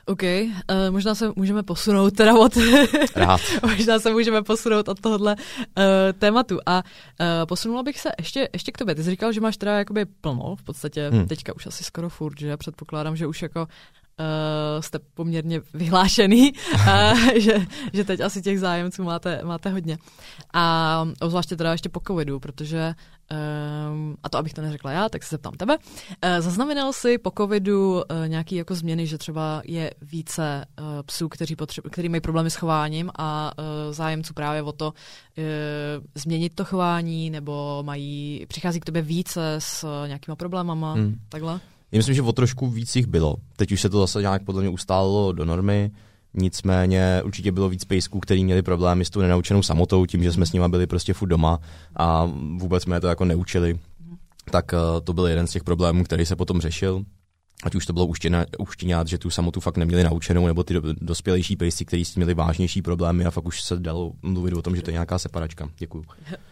OK, uh, možná se můžeme posunout teda od... Rád. možná se můžeme posunout od tohohle uh, tématu. A uh, posunula bych se ještě, ještě k tobě. Ty jsi říkal, že máš teda jakoby plno, v podstatě hmm. teďka už asi skoro furt, že předpokládám, že už jako uh, jste poměrně vyhlášený, uh, že, že teď asi těch zájemců máte, máte hodně. A obzvláště teda ještě po covidu, protože Um, a to abych to neřekla já, tak se zeptám tebe. Uh, zaznamenal jsi po covidu uh, nějaký jako změny, že třeba je více uh, psů, kteří, potřebu, který mají problémy s chováním a uh, zájemců právě o to uh, změnit to chování, nebo mají, přichází k tobě více s uh, nějakýma problémama, hmm. takhle? Já myslím, že o trošku víc jich bylo. Teď už se to zase nějak podle mě ustálilo do normy, nicméně určitě bylo víc pejsků, který měli problémy s tou nenaučenou samotou, tím, že jsme s nimi byli prostě furt doma a vůbec jsme je to jako neučili. Tak uh, to byl jeden z těch problémů, který se potom řešil. ať už to bylo uštěňat, že tu samotu fakt neměli naučenou, nebo ty dospělejší pejsci, kteří s tím měli vážnější problémy a fakt už se dalo mluvit o tom, že to je nějaká separačka. Děkuju.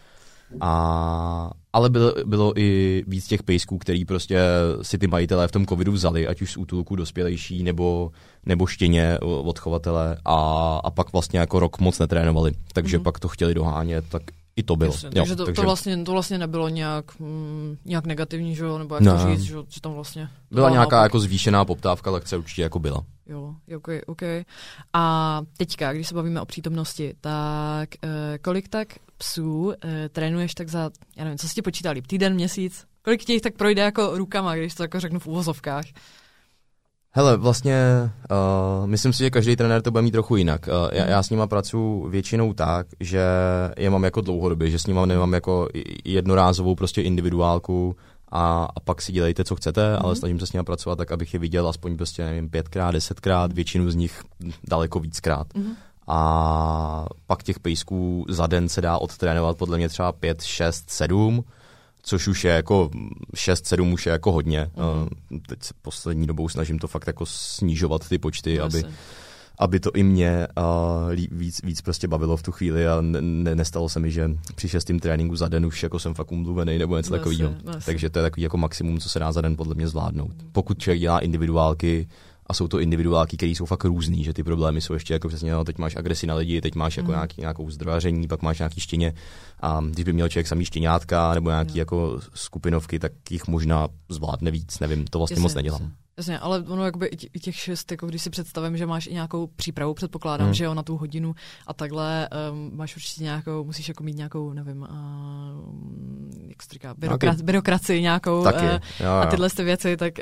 A, ale bylo, bylo i víc těch pejsků, který prostě si ty majitelé v tom covidu vzali, ať už z útulku dospělejší nebo, nebo štěně od chovatele a, a pak vlastně jako rok moc netrénovali. Takže mm-hmm. pak to chtěli dohánět, tak i to bylo. Jasně, jo, takže, to, takže to, vlastně, to vlastně nebylo nějak, mm, nějak negativní, že jo, nebo jak ne. to říct, že, že tam vlastně... Byla nějaká jako zvýšená poptávka, lekce určitě jako byla. Jo, OK, OK. A teďka, když se bavíme o přítomnosti, tak eh, kolik tak psů eh, trénuješ tak za, já nevím, co si ti počítali, týden, měsíc? Kolik těch tak projde jako rukama, když to jako řeknu v úvozovkách? Hele, vlastně uh, myslím si, že každý trenér to bude mít trochu jinak. Uh, já, já s nima pracuji většinou tak, že je mám jako dlouhodobě, že s nima nemám jako jednorázovou prostě individuálku a, a pak si dělejte, co chcete, mm-hmm. ale snažím se s nimi pracovat tak, abych je viděl aspoň prostě, nevím, pětkrát, desetkrát, většinu z nich daleko víckrát. Mm-hmm. A pak těch pejsků za den se dá odtrénovat podle mě třeba pět, šest, sedm což už je jako 6-7 už je jako hodně. Mm-hmm. Teď se poslední dobou snažím to fakt jako snižovat ty počty, aby, aby to i mě uh, víc, víc prostě bavilo v tu chvíli a ne, nestalo se mi, že při šestým tréninku za den už jako jsem fakt umluvený nebo něco takového. Takže to je takový jako maximum, co se dá za den podle mě zvládnout. Pokud člověk dělá individuálky, a jsou to individuálky, které jsou fakt různý, že ty problémy jsou ještě jako přesně, no, teď máš agresi na lidi, teď máš jako mm. nějaký, nějakou zdrojaření, pak máš nějaký štěně a když by měl člověk samý štěňátka nebo nějaký mm. jako skupinovky, tak jich možná zvládne víc, nevím, to vlastně jasně, moc nedělám. Jasně. Ale ono jakoby i těch šest, jako když si představím, že máš i nějakou přípravu, předpokládám, hmm. že jo, na tu hodinu a takhle um, máš určitě nějakou, musíš jako mít nějakou, nevím, uh, jak se říká, byrokra- okay. byrokracii nějakou Taky, uh, jo, jo. a tyhle ty věci, tak...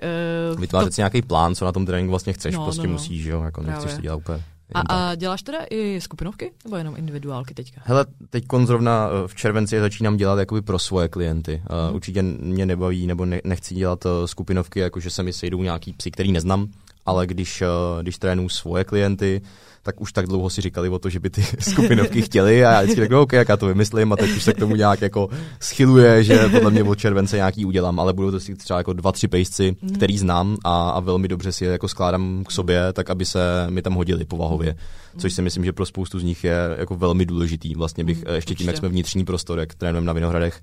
Uh, Vytvářet to... si nějaký plán, co na tom tréninku vlastně chceš, no, prostě no, no. musíš, jo, jako nechceš to dělat úplně. A, a děláš teda i skupinovky, nebo jenom individuálky teďka? Hele, teď zrovna eh, v červenci začínám dělat jakoby pro svoje klienty. Uh, určitě mě nebaví, nebo ne, nechci dělat uh, skupinovky, jakože se mi sejdou nějaký psi, který neznám, ale když, uh, když trénuju svoje klienty, tak už tak dlouho si říkali o to, že by ty skupinovky chtěli a já vždycky řeknu, OK, jak já to vymyslím a teď už se k tomu nějak jako schyluje, že podle mě od července nějaký udělám, ale budou to si třeba jako dva, tři pejsci, mm. který znám a, a velmi dobře si je jako skládám k sobě, tak aby se mi tam hodili povahově, což si myslím, že pro spoustu z nich je jako velmi důležitý. Vlastně bych mm, ještě tím, jak jsme vnitřní prostor, jak trénujeme na Vinohradech,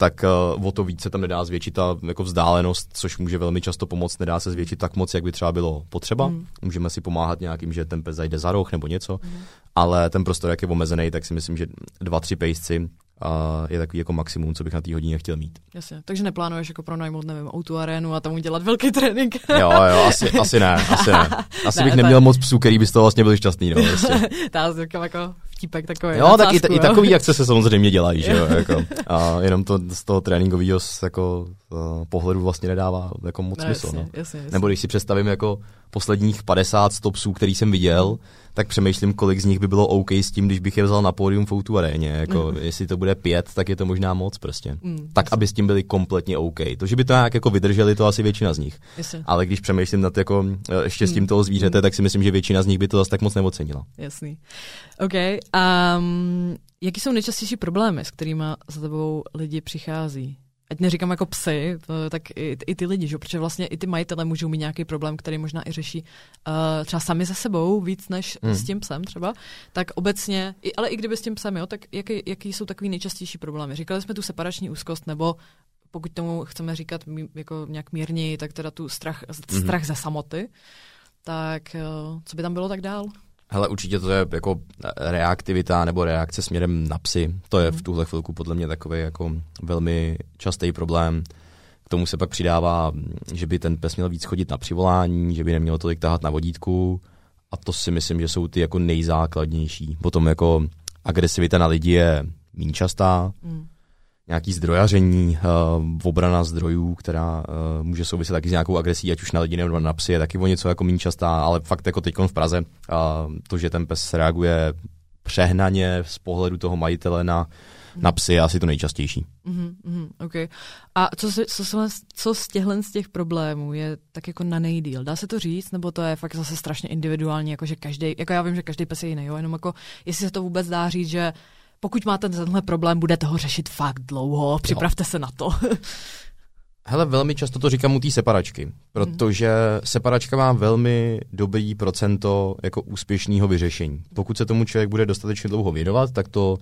tak uh, o to více tam nedá zvětšit ta jako vzdálenost, což může velmi často pomoct. Nedá se zvětšit tak moc, jak by třeba bylo potřeba. Mm. Můžeme si pomáhat nějakým, že ten pes zajde za roh nebo něco, mm. ale ten prostor, jak je omezený, tak si myslím, že dva, tři pejsci a je takový jako maximum, co bych na té hodině chtěl mít. Jasně, takže neplánuješ jako pronajmout, nevím, auto arénu a tam udělat velký trénink. jo, jo, asi, asi ne, asi ne. Asi ne, bych neměl tak... moc psů, který by z toho vlastně byli šťastný, no, vlastně. Ta jako vtípek takový. Jo, tak i, t- i takový akce se samozřejmě dělají, že jo, jako. A jenom to z toho tréninkového jako uh, pohledu vlastně nedává jako moc no, smysl, jasně, no. Jasně, jasně. Nebo když si představím jako posledních 50 stopsů, který jsem viděl, tak přemýšlím, kolik z nich by bylo OK s tím, když bych je vzal na pódium v Outu aréně. Jako, mm. Jestli to bude pět, tak je to možná moc prostě. Mm, tak, jasný. aby s tím byli kompletně OK. To, že by to nějak jako vydrželi, to asi většina z nich. Jasný. Ale když přemýšlím nad jako eh, štěstím mm. toho zvířete, mm. tak si myslím, že většina z nich by to zase tak moc neocenila. Jasný. OK. Um, jaký jsou nejčastější problémy, s kterými za tebou lidi přichází? ať neříkám jako psy, tak i, i ty lidi, že? protože vlastně i ty majitele můžou mít nějaký problém, který možná i řeší uh, třeba sami za sebou víc než hmm. s tím psem třeba, tak obecně, i, ale i kdyby s tím psem, jo, tak jaký, jaký jsou takový nejčastější problémy? Říkali jsme tu separační úzkost, nebo pokud tomu chceme říkat jako nějak mírněji, tak teda tu strach, hmm. strach ze samoty, tak uh, co by tam bylo tak dál? Hele, určitě to je jako reaktivita nebo reakce směrem na psy. To je v mhm. tuhle chvilku podle mě takový jako velmi častý problém. K tomu se pak přidává, že by ten pes měl víc chodit na přivolání, že by neměl tolik tahat na vodítku a to si myslím, že jsou ty jako nejzákladnější. Potom jako agresivita na lidi je méně častá. Mm nějaký zdrojaření, uh, obrana zdrojů, která uh, může souviset taky s nějakou agresí, ať už na lidi nebo na psy, je taky o něco jako méně častá, ale fakt jako teď v Praze, uh, to, že ten pes reaguje přehnaně z pohledu toho majitele na, na psy je asi to nejčastější. Mm-hmm, mm, okay. A co, se, co, co, co z těchhle z těch problémů je tak jako na nejdíl? Dá se to říct, nebo to je fakt zase strašně individuální, jako že každý, jako já vím, že každý pes je jiný, jo? jenom jako jestli se to vůbec dá říct, že pokud máte tenhle problém, budete ho řešit fakt dlouho, připravte jo. se na to. Hele, velmi často to říkám u té separačky, protože separačka má velmi dobrý procento jako úspěšného vyřešení. Pokud se tomu člověk bude dostatečně dlouho věnovat, tak to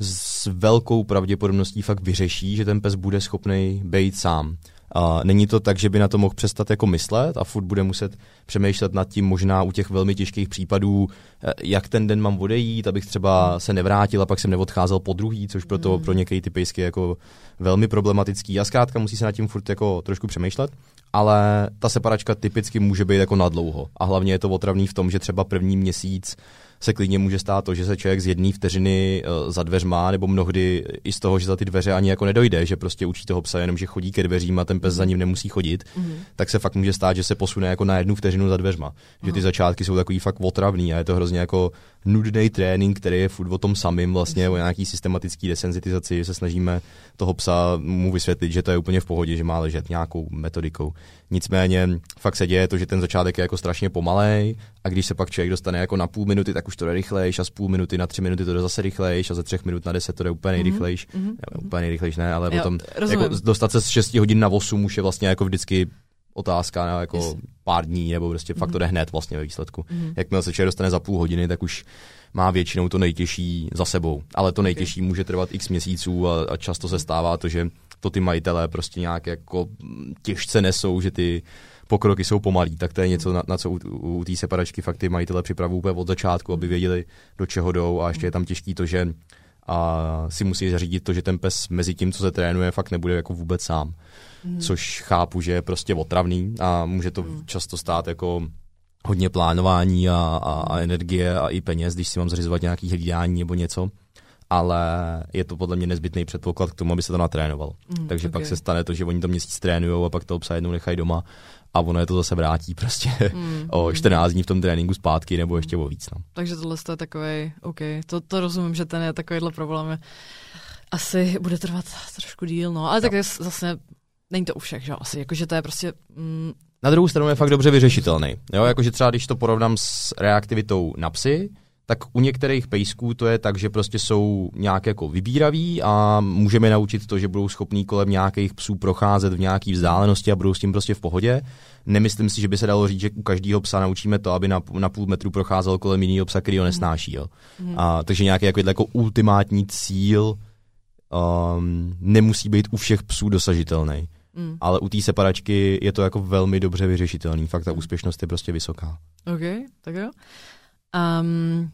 s velkou pravděpodobností fakt vyřeší, že ten pes bude schopný být sám. A není to tak, že by na to mohl přestat jako myslet a furt bude muset přemýšlet nad tím možná u těch velmi těžkých případů, eh, jak ten den mám odejít, abych třeba se nevrátil a pak jsem neodcházel po druhý, což pro, to, pro některé ty pejsky je jako velmi problematický. A zkrátka musí se nad tím furt jako trošku přemýšlet, ale ta separačka typicky může být jako nadlouho. A hlavně je to otravný v tom, že třeba první měsíc se klidně může stát to, že se člověk z jedné vteřiny uh, za dveřma, nebo mnohdy i z toho, že za ty dveře ani jako nedojde, že prostě učí toho psa jenom, že chodí ke dveřím a ten pes za ním nemusí chodit, mm-hmm. tak se fakt může stát, že se posune jako na jednu vteřinu za dveřma. Že ty začátky jsou takový fakt otravný a je to hrozně jako nudný trénink, který je furt o tom samým, vlastně o nějaký systematický desenzitizaci, že se snažíme toho psa mu vysvětlit, že to je úplně v pohodě, že má ležet nějakou metodikou. Nicméně fakt se děje to, že ten začátek je jako strašně pomalej a když se pak člověk dostane jako na půl minuty, tak už to jde rychlejš a z půl minuty na tři minuty to jde zase rychlejš a ze třech minut na deset to jde úplně mhm, nejrychlejš. Mm-hmm. Ja, úplně nejrychlejš ne, ale jo, potom jako dostat se z 6 hodin na 8 už je vlastně jako vždycky otázka na jako yes. pár dní, nebo prostě mm-hmm. fakt to jde hned vlastně ve výsledku. Mm-hmm. Jakmile se člověk dostane za půl hodiny, tak už má většinou to nejtěžší za sebou. Ale to nejtěžší okay. může trvat x měsíců a, a často se stává to, že to ty majitelé prostě nějak jako těžce nesou, že ty pokroky jsou pomalý, tak to je něco, na, na co u, u té separačky fakt ty majitele připravují úplně od začátku, aby věděli, do čeho jdou a ještě je tam těžký to, že a si musí zařídit to, že ten pes mezi tím, co se trénuje, fakt nebude jako vůbec sám. Mm. Což chápu, že je prostě otravný a může to mm. často stát jako hodně plánování a, a, a energie a i peněz, když si mám zařizovat nějaký hlídání nebo něco ale je to podle mě nezbytný předpoklad k tomu, aby se to natrénoval. Mm, Takže okay. pak se stane to, že oni to měsíc trénují a pak to psa jednou nechají doma a ono je to zase vrátí prostě mm, o 14 mm. dní v tom tréninku zpátky nebo ještě o víc. No. Takže tohle je takový, OK, to, to rozumím, že ten je takovýhle problém. Je, asi bude trvat trošku díl, no, ale tak je zase není to u všech, že asi, jakože to je prostě... Mm... Na druhou stranu je fakt dobře vyřešitelný. Jo, jakože třeba když to porovnám s reaktivitou na psy, tak u některých pejsků to je tak, že prostě jsou nějak jako vybíraví a můžeme naučit to, že budou schopní kolem nějakých psů procházet v nějaké vzdálenosti a budou s tím prostě v pohodě. Nemyslím si, že by se dalo říct, že u každého psa naučíme to, aby na, na půl metru procházel kolem jiného psa, který ho nesnáší. Jo. Mm. A, takže nějaký jako, jako ultimátní cíl um, nemusí být u všech psů dosažitelný. Mm. Ale u té separačky je to jako velmi dobře vyřešitelný. Fakt ta úspěšnost je prostě vysoká. OK, tak jo. Um,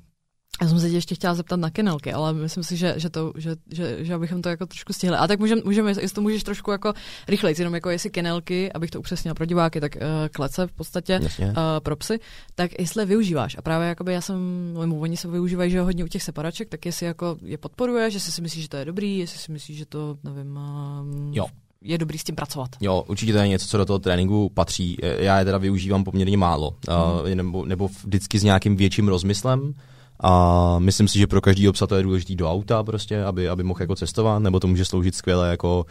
já jsem se tě ještě chtěla zeptat na kenelky, ale myslím si, že, že, to, že, že, že abychom to jako trošku stihli. A tak můžeme, můžeme jestli to můžeš trošku jako rychleji, jenom jako jestli kenelky, abych to upřesnila pro diváky, tak uh, klece v podstatě uh, pro psy, tak jestli využíváš. A právě jakoby já jsem, no, oni se využívají, že hodně u těch separaček, tak jestli jako je podporuješ, jestli si myslíš, že to je dobrý, jestli si myslíš, že to, nevím, um, jo je dobrý s tím pracovat. Jo, určitě to je něco, co do toho tréninku patří. Já je teda využívám poměrně málo, mm. uh, nebo, nebo vždycky s nějakým větším rozmyslem. A myslím si, že pro každý obsah to je důležitý do auta prostě, aby, aby mohl jako cestovat, nebo to může sloužit skvěle jako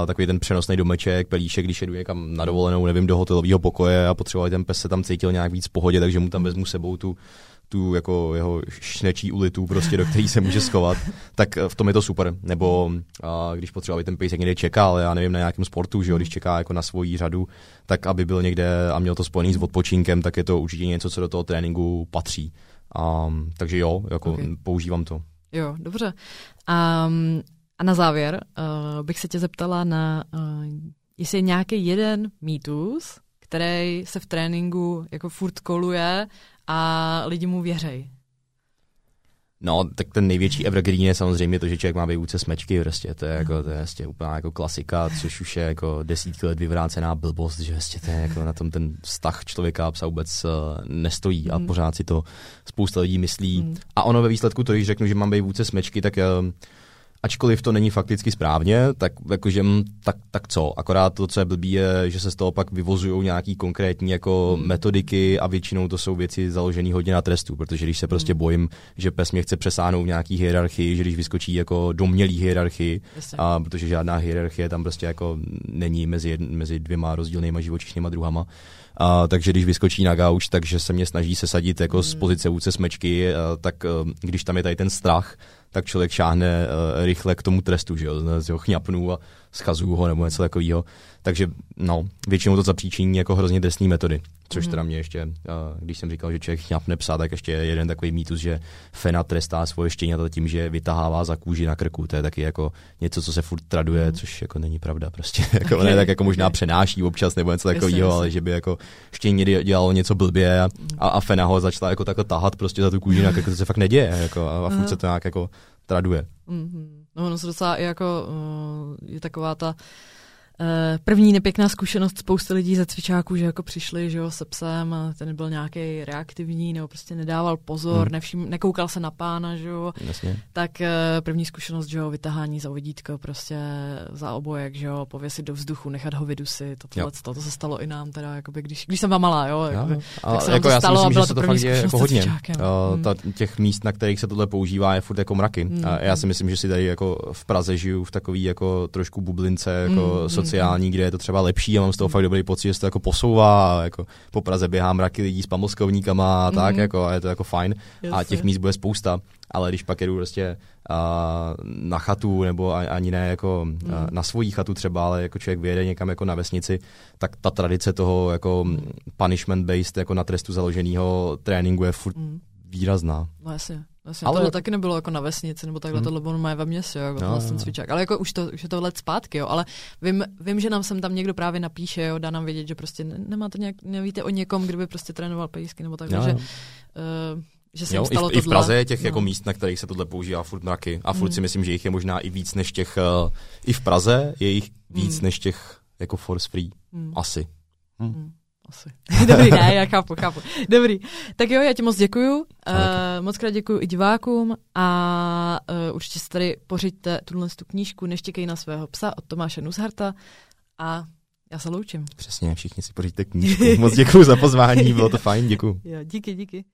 uh, takový ten přenosný domeček, pelíšek, když jedu někam na dovolenou, nevím, do hotelového pokoje a potřeboval ten pes se tam cítil nějak víc v pohodě, takže mu tam vezmu sebou tu tu jako jeho šnečí ulitu, prostě, do který se může schovat, tak v tom je to super. Nebo a, když potřeba, aby ten pejsek někde čekal, já nevím, na nějakém sportu, že jo, když čeká jako na svoji řadu, tak aby byl někde a měl to spojený s odpočinkem, tak je to určitě něco, co do toho tréninku patří. A, takže jo, jako okay. používám to. Jo, dobře. Um, a na závěr uh, bych se tě zeptala na, uh, jestli je nějaký jeden mýtus, který se v tréninku jako furt koluje a lidi mu věřejí. No, tak ten největší evergreen je samozřejmě to, že člověk má vejvůdce smečky, prostě, to je, jako, to je vlastně úplná jako klasika, což už je jako desítky let vyvrácená blbost, že vlastně to je jako na tom ten vztah člověka a psa vůbec uh, nestojí a mm. pořád si to spousta lidí myslí. Mm. A ono ve výsledku to, když řeknu, že mám vejvůdce smečky, tak uh, ačkoliv to není fakticky správně, tak jakože, mm, tak, tak co, akorát to, co je blbý, je, že se z toho pak vyvozují nějaký konkrétní jako hmm. metodiky a většinou to jsou věci založené hodně na trestu, protože když se hmm. prostě bojím, že pes mě chce přesáhnout v nějaký hierarchii, že když vyskočí jako domělý hierarchii, a protože žádná hierarchie tam prostě jako není mezi, mezi dvěma rozdílnýma živočišnýma druhama, a, takže když vyskočí na gauč, takže se mě snaží sesadit jako hmm. z pozice vůdce smečky, a, tak a, když tam je tady ten strach, tak člověk šáhne uh, rychle k tomu trestu, že jo, z ho chňapnu a schazuju ho nebo něco takového. Takže no, většinou to zapříčiní jako hrozně drsné metody. Což mm. teda mě ještě, uh, když jsem říkal, že člověk chňapne psa, tak ještě jeden takový mýtus, že Fena trestá svoje štěňata tím, že vytahává za kůži na krku. To je taky jako něco, co se furt traduje, mm. což jako není pravda prostě. jako okay. ne, tak jako možná okay. přenáší občas nebo něco takového, ale že by jako štěně dělalo něco blbě a, a, a Fena ho začala jako takhle tahat prostě za tu kůži na krku, to se fakt neděje jako, a, a furt se to nějak jako traduje. Mm-hmm. No, ono se docela i jako, uh, je taková ta první nepěkná zkušenost spousty lidí ze cvičáků, že jako přišli že jo, se psem a ten byl nějaký reaktivní nebo prostě nedával pozor, hmm. nevšim, nekoukal se na pána, že jo. Jasně. Tak eh, první zkušenost, že jo, vytahání za vodítko prostě za obojek, že jo, pověsit do vzduchu, nechat ho vydusit, to, tohle, to, to se stalo i nám teda, jakoby, když, když jsem byla malá, jo. Jakoby, jo. tak se jako to já stalo myslím, a byla že to, to fakt je jako hodně. Uh, ta, těch míst, na kterých se tohle používá, je furt jako mraky. Hmm. A já si myslím, že si tady jako v Praze žiju v takový jako trošku bublince jako hmm. Sociální, kde je to třeba lepší a mám z toho fakt dobrý pocit, že se to jako posouvá a jako po Praze běhá mraky lidí s pamlskovníkama a tak, mm-hmm. jako, a je to jako fajn. Jasně. A těch míst bude spousta, ale když pak jedu prostě a, na chatu, nebo ani ne jako mm. a, na svoji chatu třeba, ale jako člověk vyjede někam jako na vesnici, tak ta tradice toho jako punishment-based, jako na trestu založeného tréninku je furt mm. výrazná. No jasně. Vlastně ale tohle taky nebylo jako na vesnici, nebo takhle, hmm. tohle bylo má ve městě, jako no, ten cvičák. Ale jako už to, už je to let zpátky, jo. Ale vím, vím, že nám sem tam někdo právě napíše, jo, dá nám vědět, že prostě nemáte nějak, nevíte o někom, kdo by prostě trénoval pejsky, nebo tak, že, uh, že se jo, stalo i, v, I v Praze je těch no. jako míst, na kterých se tohle používá furt mraky. A furt hmm. si myslím, že jich je možná i víc než těch, uh, i v Praze je jich víc hmm. než těch jako force free. Hmm. Asi. Hmm. Asi. Dobrý, ne, já chápu, chápu. Dobrý. Tak jo, já ti moc děkuju. Uh, moc krát děkuju i divákům a uh, určitě si tady pořiďte tuhle tu knížku Neštěkej na svého psa od Tomáše Nusharta a já se loučím. Přesně, všichni si pořiďte knížku. Moc děkuji za pozvání, bylo to fajn, děkuji. Jo, díky, díky.